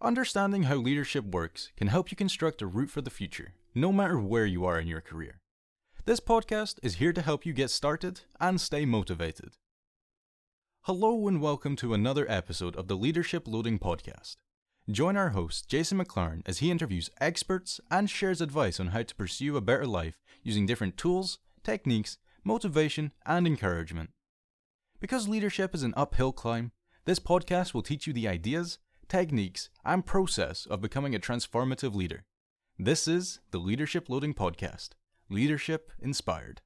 Understanding how leadership works can help you construct a route for the future, no matter where you are in your career. This podcast is here to help you get started and stay motivated. Hello, and welcome to another episode of the Leadership Loading Podcast. Join our host, Jason McLaren, as he interviews experts and shares advice on how to pursue a better life using different tools, techniques, motivation, and encouragement. Because leadership is an uphill climb, this podcast will teach you the ideas, techniques, and process of becoming a transformative leader. This is the Leadership Loading Podcast Leadership Inspired.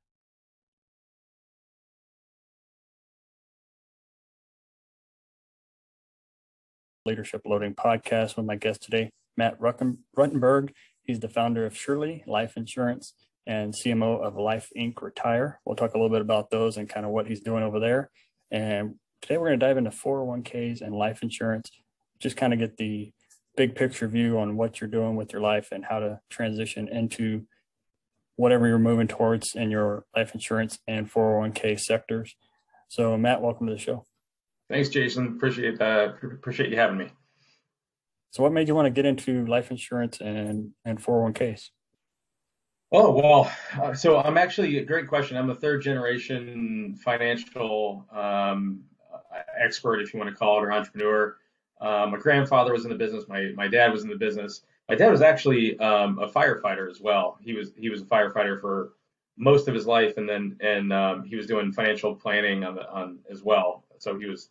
Leadership Loading Podcast with my guest today, Matt Ruttenberg. He's the founder of Sureli Life Insurance and CMO of Life Inc. Retire. We'll talk a little bit about those and kind of what he's doing over there. And today we're going to dive into 401ks and life insurance just kind of get the big picture view on what you're doing with your life and how to transition into whatever you're moving towards in your life insurance and 401k sectors. So, Matt, welcome to the show. Thanks, Jason. Appreciate that. Appreciate you having me. So, what made you want to get into life insurance and and 401ks? Oh well, uh, so I'm actually a great question. I'm a third generation financial um, expert, if you want to call it, or entrepreneur. Um, my grandfather was in the business. My my dad was in the business. My dad was actually um, a firefighter as well. He was he was a firefighter for most of his life, and then and um, he was doing financial planning on the on as well. So he was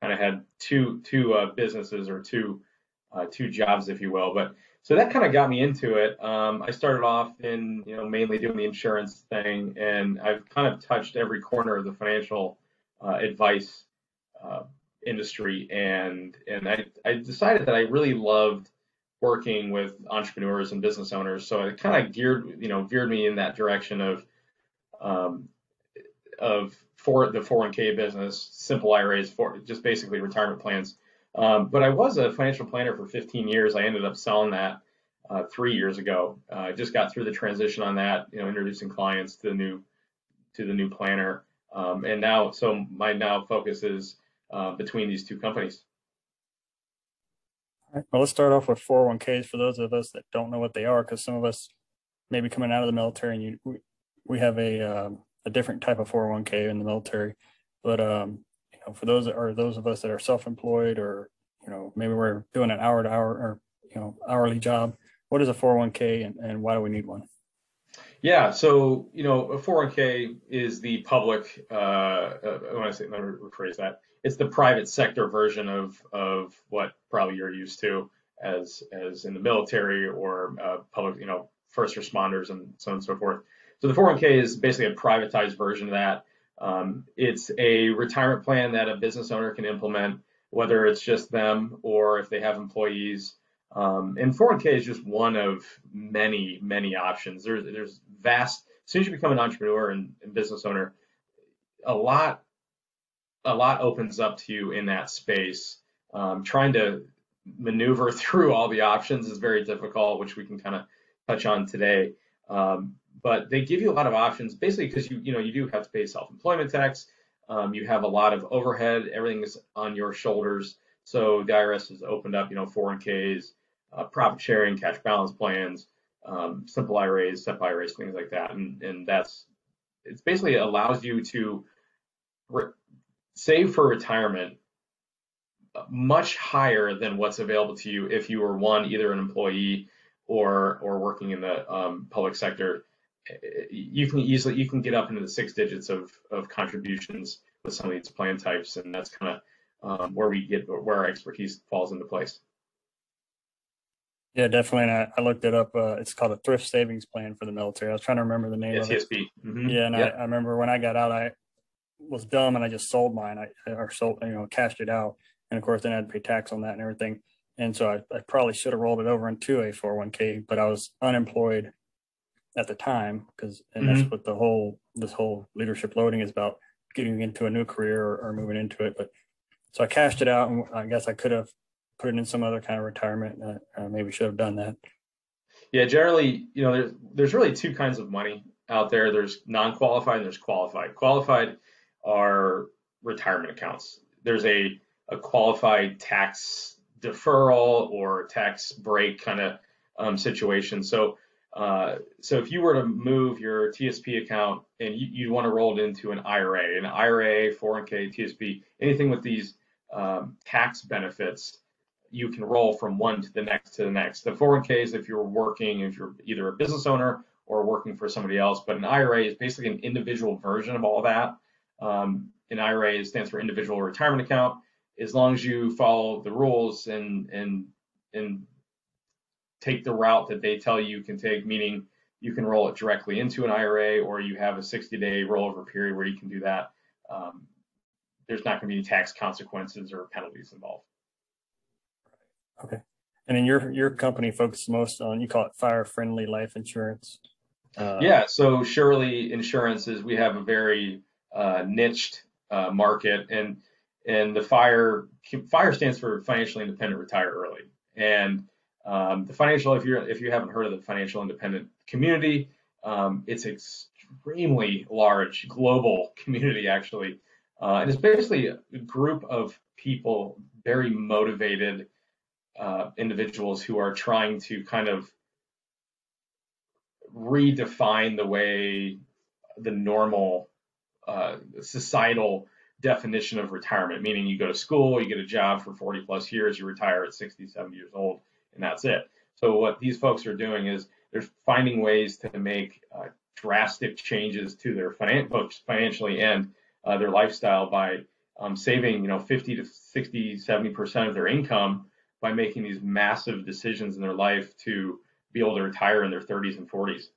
kind of had two two uh, businesses or two uh, two jobs, if you will. But so that kind of got me into it. Um, I started off in you know mainly doing the insurance thing, and I've kind of touched every corner of the financial uh, advice uh, industry and and I, I decided that I really loved working with entrepreneurs and business owners. So it kind of geared you know veered me in that direction of um, of for the 401k business simple IRAs for just basically retirement plans. Um, but I was a financial planner for 15 years. I ended up selling that uh, three years ago. Uh, I just got through the transition on that you know introducing clients to the new to the new planner. Um, and now so my now focus is uh, between these two companies. All right. Well, let's start off with 401ks for those of us that don't know what they are, because some of us maybe coming out of the military and you, we, have a um, a different type of 401k in the military. But um, you know, for those are those of us that are self-employed or you know maybe we're doing an hour to hour or you know hourly job, what is a 401k and, and why do we need one? Yeah, so you know, a 401k is the public. Uh, uh, when I say, let me rephrase that it's the private sector version of of what probably you're used to as as in the military or uh, public, you know, first responders and so on and so forth. So the 401k is basically a privatized version of that. Um, it's a retirement plan that a business owner can implement, whether it's just them or if they have employees. Um, and 401k is just one of many, many options. There's there's vast. As soon as you become an entrepreneur and, and business owner, a lot a lot opens up to you in that space. Um, trying to maneuver through all the options is very difficult, which we can kind of touch on today. Um, but they give you a lot of options, basically because you you know you do have to pay self-employment tax. Um, you have a lot of overhead. Everything is on your shoulders. So the IRS has opened up, you know, 401ks, uh, profit sharing, cash balance plans, um, simple IRAs, SEP IRAs, things like that. And and that's it's basically allows you to save for retirement much higher than what's available to you if you were one either an employee or or working in the um, public sector you can easily you can get up into the six digits of of contributions with some of these plan types and that's kind of um, where we get where our expertise falls into place yeah definitely and i, I looked it up uh, it's called a thrift savings plan for the military i was trying to remember the name yeah, of it mm-hmm. yeah and yep. I, I remember when i got out i was dumb and I just sold mine. I or sold, you know, cashed it out. And of course, then I had to pay tax on that and everything. And so I, I probably should have rolled it over into a 401k, but I was unemployed at the time because, and mm-hmm. that's what the whole, this whole leadership loading is about getting into a new career or, or, moving into it. But so I cashed it out and I guess I could have put it in some other kind of retirement. Uh, uh, maybe should have done that. Yeah. Generally, you know, there's, there's really two kinds of money out there. There's non-qualified and there's qualified. Qualified are retirement accounts. There's a, a qualified tax deferral or tax break kind of um, situation. So, uh, so if you were to move your TSP account and you, you want to roll it into an IRA, an IRA, 401k, TSP, anything with these um, tax benefits, you can roll from one to the next to the next. The 401ks, if you're working, if you're either a business owner or working for somebody else, but an IRA is basically an individual version of all that. Um, an IRA stands for individual retirement account. As long as you follow the rules and and and take the route that they tell you you can take, meaning you can roll it directly into an IRA or you have a 60 day rollover period where you can do that. Um, there's not going to be any tax consequences or penalties involved. Okay. And then your your company focuses most on you call it fire friendly life insurance. Uh, yeah. So Sureli Insurances, we have a very uh, niched uh, market, and and the fire fire stands for financially independent, retire early. And um, the financial, if you if you haven't heard of the financial independent community, um, it's extremely large global community actually, uh, and it's basically a group of people very motivated uh, individuals who are trying to kind of redefine the way the normal uh, societal definition of retirement, meaning you go to school, you get a job for 40 plus years, you retire at 60, 70 years old, and that's it. So what these folks are doing is they're finding ways to make uh, drastic changes to their finan- financially and uh, their lifestyle by um, saving, you know, 50 to 60, 70 percent of their income by making these massive decisions in their life to be able to retire in their 30s and 40s.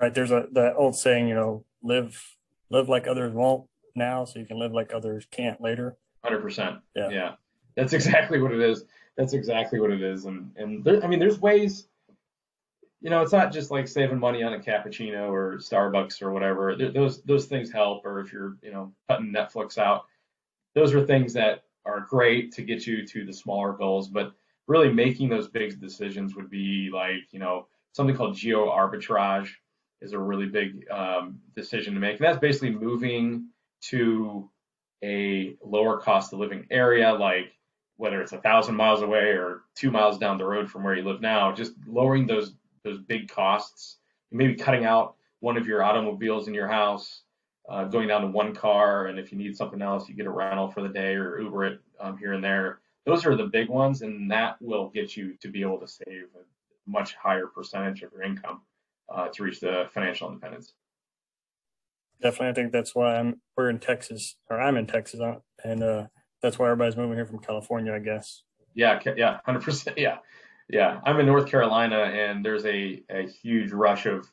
Right. There's a the old saying, you know, live live like others won't now, so you can live like others can't later. Hundred percent. Yeah. Yeah. That's exactly what it is. That's exactly what it is. And and there, I mean, there's ways. You know, it's not just like saving money on a cappuccino or Starbucks or whatever. Those those things help. Or if you're you know cutting Netflix out, those are things that are great to get you to the smaller goals. But really making those big decisions would be like you know something called geo arbitrage is a really big um, decision to make. And that's basically moving to a lower cost of living area, like whether it's a thousand miles away or two miles down the road from where you live now, just lowering those those big costs, maybe cutting out one of your automobiles in your house, uh, going down to one car, and if you need something else, you get a rental for the day or Uber it um, here and there. Those are the big ones, and that will get you to be able to save a much higher percentage of your income uh, to reach the financial independence. Definitely, I think that's why I'm we're in Texas, or I'm in Texas, uh, and uh, that's why everybody's moving here from California, I guess. Yeah, yeah, hundred percent. Yeah, yeah. I'm in North Carolina, and there's a a huge rush of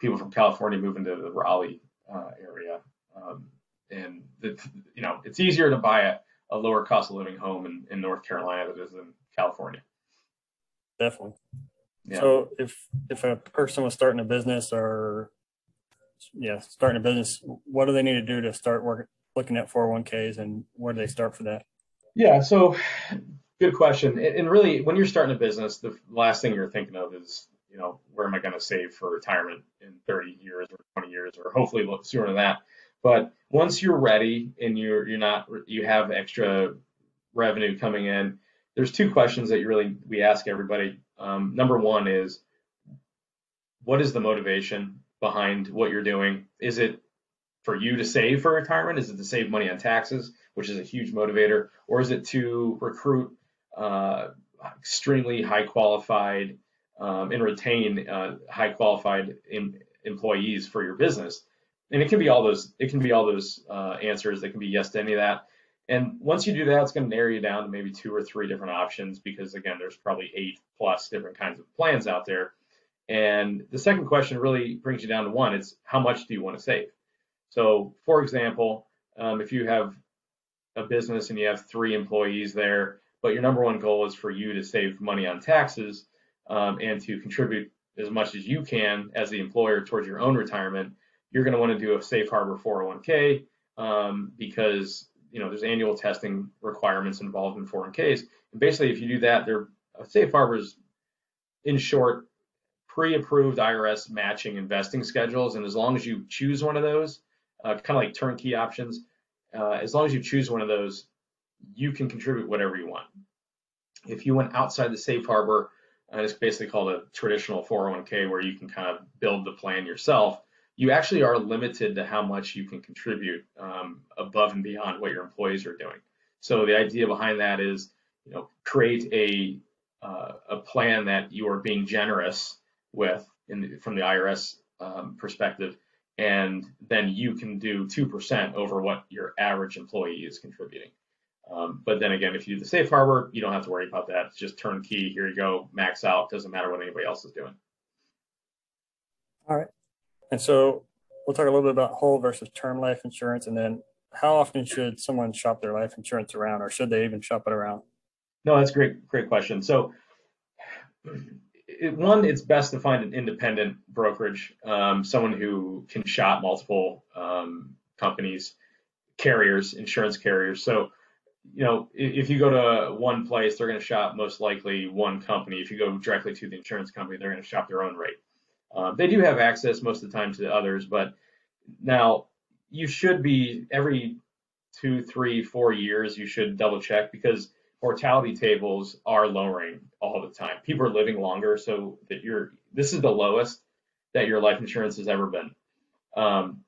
people from California moving to the Raleigh uh, area, um, and the, you know it's easier to buy a, a lower cost of living home in, in North Carolina than it is in California. Definitely. Yeah. So if if a person was starting a business or yeah, starting a business, what do they need to do to start working looking at 401ks and where do they start for that? Yeah, so good question. And really when you're starting a business, the last thing you're thinking of is, you know, where am I going to save for retirement in 30 years or 20 years or hopefully sooner than that. But once you're ready and you're you're not you have extra revenue coming in, there's two questions that you really we ask everybody um, number one is what is the motivation behind what you're doing? Is it for you to save for retirement? Is it to save money on taxes, which is a huge motivator, or is it to recruit uh, extremely high qualified um, and retain uh, high qualified em- employees for your business? And it can be all those. It can be all those uh, answers. It can be yes to any of that. And once you do that, it's going to narrow you down to maybe two or three different options because again, there's probably eight plus different kinds of plans out there. And the second question really brings you down to one: it's how much do you want to save? So, for example, um, if you have a business and you have three employees there, but your number one goal is for you to save money on taxes um, and to contribute as much as you can as the employer towards your own retirement, you're going to want to do a safe harbor 401k um, because you know, there's annual testing requirements involved in 401ks. And basically, if you do that, they're safe harbors, in short, pre-approved IRS matching investing schedules. And as long as you choose one of those, uh, kind of like turnkey options, uh, as long as you choose one of those, you can contribute whatever you want. If you went outside the safe harbor, and it's basically called a traditional 401k where you can kind of build the plan yourself, you actually are limited to how much you can contribute um, above and beyond what your employees are doing. So the idea behind that is, you know, create a uh, a plan that you are being generous with the, from the IRS um, perspective, and then you can do two percent over what your average employee is contributing. Um, but then again, if you do the safe harbor, you don't have to worry about that. It's just turnkey. Here you go, max out. Doesn't matter what anybody else is doing. All right. And so we'll talk a little bit about whole versus term life insurance, and then how often should someone shop their life insurance around, or should they even shop it around? No, that's a great, great question. So, it, one, it's best to find an independent brokerage, um, someone who can shop multiple um, companies, carriers, insurance carriers. So, you know, if you go to one place, they're going to shop most likely one company. If you go directly to the insurance company, they're going to shop their own rate. Um, they do have access most of the time to the others, but now you should be every two, three, four years, you should double check because mortality tables are lowering all the time. People are living longer, so that you're this is the lowest that your life insurance has ever been. Um,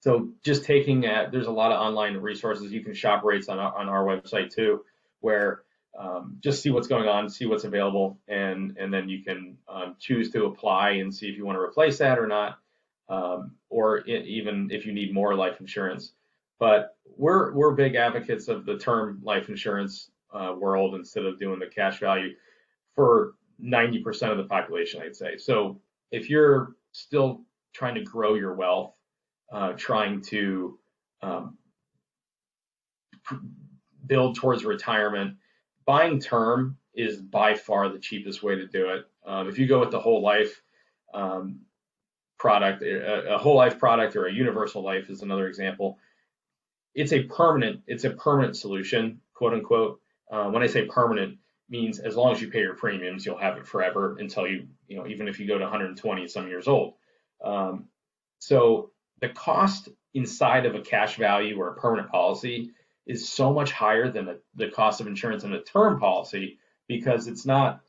so just taking at there's a lot of online resources you can shop rates on on our website too, where um, just see what's going on, see what's available, and and then you can um, choose to apply and see if you want to replace that or not, um, or it, even if you need more life insurance. But we're we're big advocates of the term life insurance uh, world instead of doing the cash value for 90% of the population, I'd say. So if you're still trying to grow your wealth, uh, trying to um, build towards retirement, buying term is by far the cheapest way to do it. Um, if you go with the whole life um, product, a, a, whole life product or a universal life is another example. It's a permanent, it's a permanent solution, quote unquote. Uh, when I say permanent, means as long as you pay your premiums, you'll have it forever until you, you know, even if you go to 120 some years old. Um, so the cost inside of a cash value or a permanent policy is so much higher than the, the cost of insurance in a term policy because it's not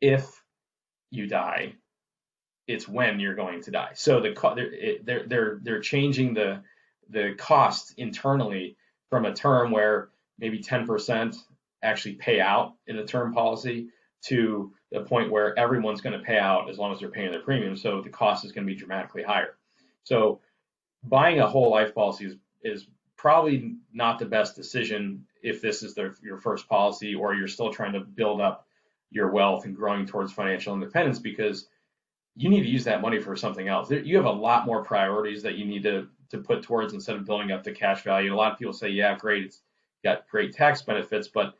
if you die, it's when you're going to die. So the they're they're they're changing the the cost internally from a term where maybe 10% actually pay out in a term policy to the point where everyone's going to pay out as long as they're paying their premium. So the cost is going to be dramatically higher. So buying a whole life policy is, is probably not the best decision if this is your first policy or you're still trying to build up your wealth and growing towards financial independence because you need to use that money for something else. You have a lot more priorities that you need to, to put towards instead of building up the cash value. A lot of people say, yeah, great, it's got great tax benefits, but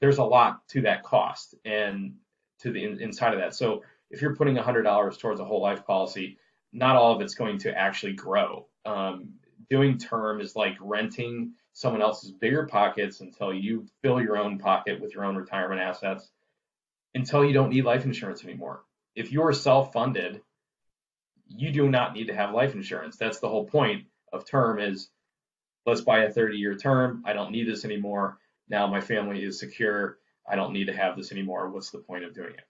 there's a lot to that cost and to the in, inside of that. So if you're putting $100 towards a whole life policy, not all of it's going to actually grow. Um, doing term is like renting someone else's bigger pockets until you fill your own pocket with your own retirement assets until you don't need life insurance anymore. If you're self funded, you do not need to have life insurance. That's the whole point of term is let's buy a 30 year term. I don't need this anymore. Now my family is secure. I don't need to have this anymore. What's the point of doing it?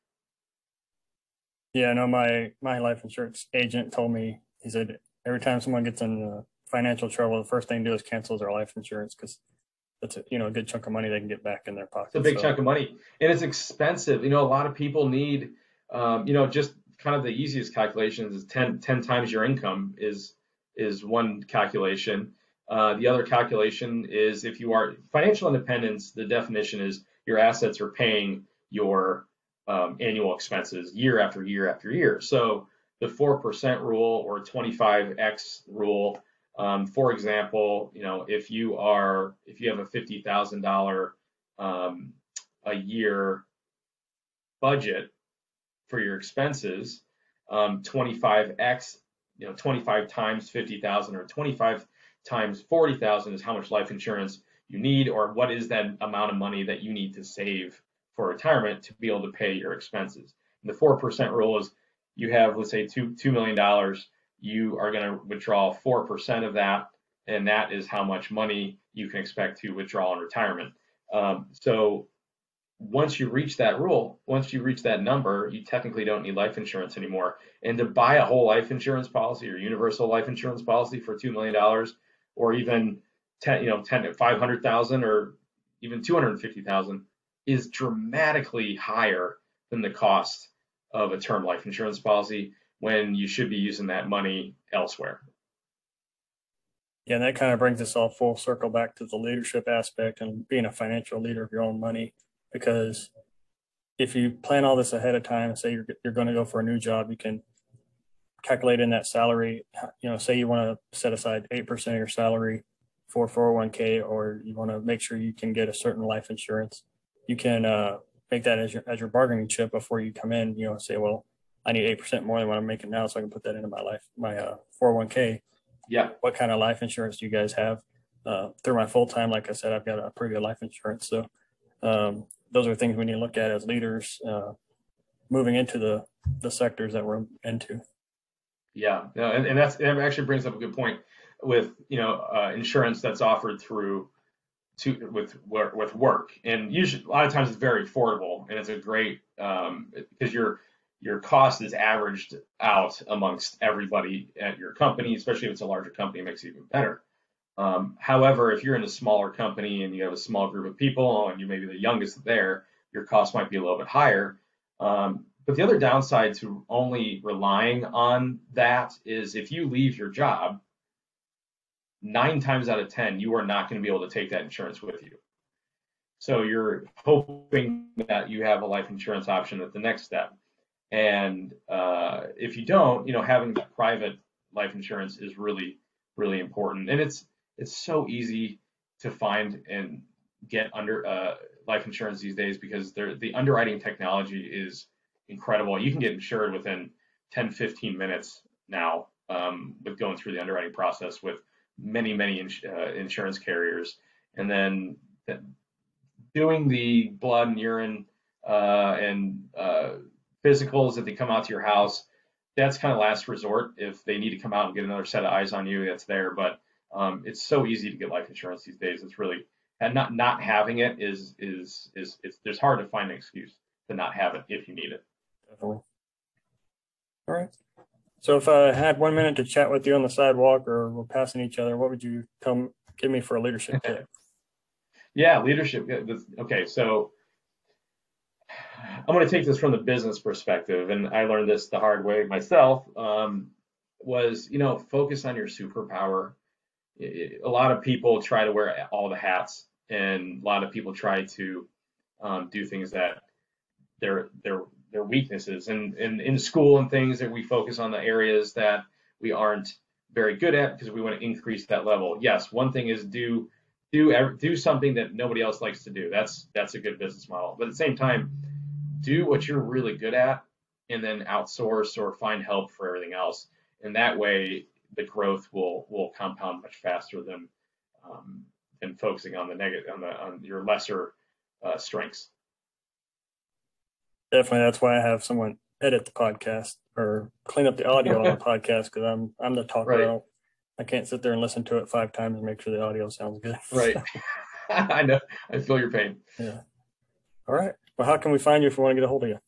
Yeah, know my my life insurance agent told me he said every time someone gets in uh, financial trouble, the first thing to do is cancel their life insurance because that's a, you know a good chunk of money they can get back in their pocket. It's a big so. chunk of money, and it's expensive. You know, a lot of people need, um, you know, just kind of the easiest calculations is 10, 10 times your income is is one calculation. Uh, the other calculation is if you are financial independence, the definition is your assets are paying your um, annual expenses year after year after year. So the 4% rule or 25x rule, um, for example, you know, if you are, if you have a $50,000 um, a year budget for your expenses, 25x, um, you know, 25 times 50,000 or 25 times 40,000 is how much life insurance you need or what is that amount of money that you need to save for retirement to be able to pay your expenses. And the 4% rule is you have, let's say, two, $2 million, you are going to withdraw 4% of that and that is how much money you can expect to withdraw in retirement. Um, so once you reach that rule, once you reach that number, you technically don't need life insurance anymore. And to buy a whole life insurance policy or universal life insurance policy for two million dollars, or even ten, you know, ten five hundred thousand, or even two hundred fifty thousand, is dramatically higher than the cost of a term life insurance policy when you should be using that money elsewhere. Yeah, and that kind of brings us all full circle back to the leadership aspect and being a financial leader of your own money because if you plan all this ahead of time and say you're, you're going to go for a new job, you can calculate in that salary. You know, say you want to set aside 8% of your salary for 401k, or you want to make sure you can get a certain life insurance. You can uh, make that as your, as your bargaining chip before you come in, you know, say, well, I need 8% more than what I'm making now. So I can put that into my life, my uh, 401k. Yeah. What kind of life insurance do you guys have? Uh, through my full time, like I said, I've got a pretty good life insurance. So um, those are things we need to look at as leaders uh, moving into the the sectors that we're into. Yeah, and, and that's that actually brings up a good point with you know uh, insurance that's offered through to with with work, and usually a lot of times it's very affordable, and it's a great um, because your your cost is averaged out amongst everybody at your company, especially if it's a larger company, it makes it even better. Um, however, if you're in a smaller company and you have a small group of people and you may be the youngest there, your cost might be a little bit higher. Um, but the other downside to only relying on that is if you leave your job, nine times out of 10, you are not going to be able to take that insurance with you. So you're hoping that you have a life insurance option at the next step. And uh, if you don't, you know, having private life insurance is really, really important. And it's it's so easy to find and get under uh, life insurance these days because the underwriting technology is incredible. You can get insured within 10, 15 minutes now um, with going through the underwriting process with many, many ins- uh, insurance carriers. And then doing the blood and urine uh, and uh, physicals that they come out to your house, that's kind of last resort. If they need to come out and get another set of eyes on you, that's there. But um, it's so easy to get life insurance these days. It's really and not not having it is is is it's there's hard to find an excuse to not have it if you need it. Definitely. All right. So if I had one minute to chat with you on the sidewalk or we're passing each other, what would you come give me for a leadership tip? yeah, leadership. Okay, so I'm going to take this from the business perspective, and I learned this the hard way myself. Um, was you know focus on your superpower a lot of people try to wear all the hats, and a lot of people try to um, do things that their their their weaknesses. And, and in school and things that we focus on the areas that we aren't very good at because we want to increase that level. Yes, one thing is do do do something that nobody else likes to do. That's that's a good business model. But at the same time, do what you're really good at, and then outsource or find help for everything else. And that way, the growth will will compound much faster than um, than focusing on the negative on the on your lesser uh, strengths. Definitely, that's why I have someone edit the podcast or clean up the audio on the podcast because I'm I'm the talker. Right. I, don't, I can't sit there and listen to it five times and make sure the audio sounds good. Right. I know. I feel your pain. Yeah. All right. Well, how can we find you if we want to get a hold of you?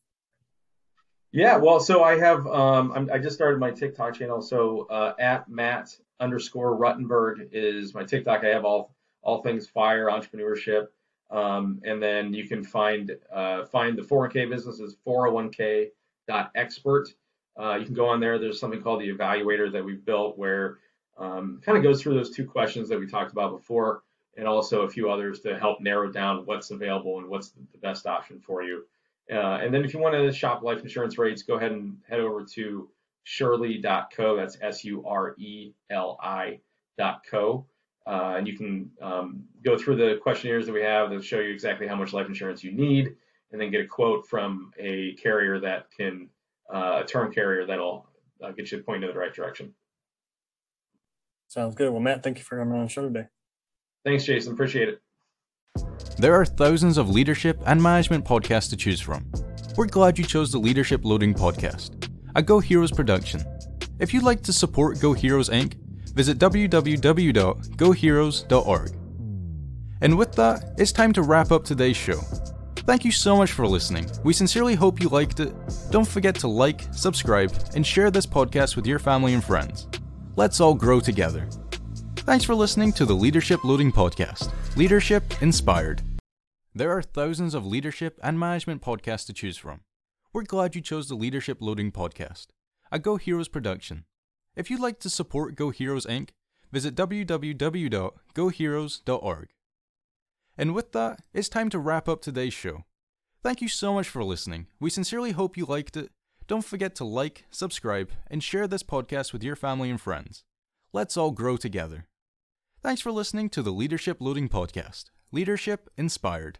Yeah, well, so I have um, I'm, i just started my TikTok channel. So uh, at Matt underscore Ruttenberg is my TikTok. I have all all things fire entrepreneurship, um, and then you can find uh, find the 401k business is 401k dot expert. Uh, you can go on there. There's something called the evaluator that we've built where um, kind of goes through those two questions that we talked about before, and also a few others to help narrow down what's available and what's the best option for you. Uh, and then if you want to shop life insurance rates, go ahead and head over to sureli.co. That's S-U-R-E-L-I.co. Uh, and you can um, go through the questionnaires that we have that show you exactly how much life insurance you need, and then get a quote from a carrier that can, uh, a term carrier that'll uh, get you pointed in the right direction. Sounds good. Well, Matt, thank you for coming on the show today. Thanks, Jason. Appreciate it. There are thousands of leadership and management podcasts to choose from. We're glad you chose the Leadership Loading podcast, a Go Heroes production. If you'd like to support Go Heroes Inc., visit www.goheroes.org. And with that, it's time to wrap up today's show. Thank you so much for listening. We sincerely hope you liked it. Don't forget to like, subscribe, and share this podcast with your family and friends. Let's all grow together. Thanks for listening to the Leadership Loading Podcast Leadership Inspired. There are thousands of leadership and management podcasts to choose from. We're glad you chose the Leadership Loading Podcast, a Go Heroes production. If you'd like to support Go Heroes Inc., visit www.goheroes.org. And with that, it's time to wrap up today's show. Thank you so much for listening. We sincerely hope you liked it. Don't forget to like, subscribe, and share this podcast with your family and friends. Let's all grow together. Thanks for listening to the Leadership Loading Podcast Leadership Inspired.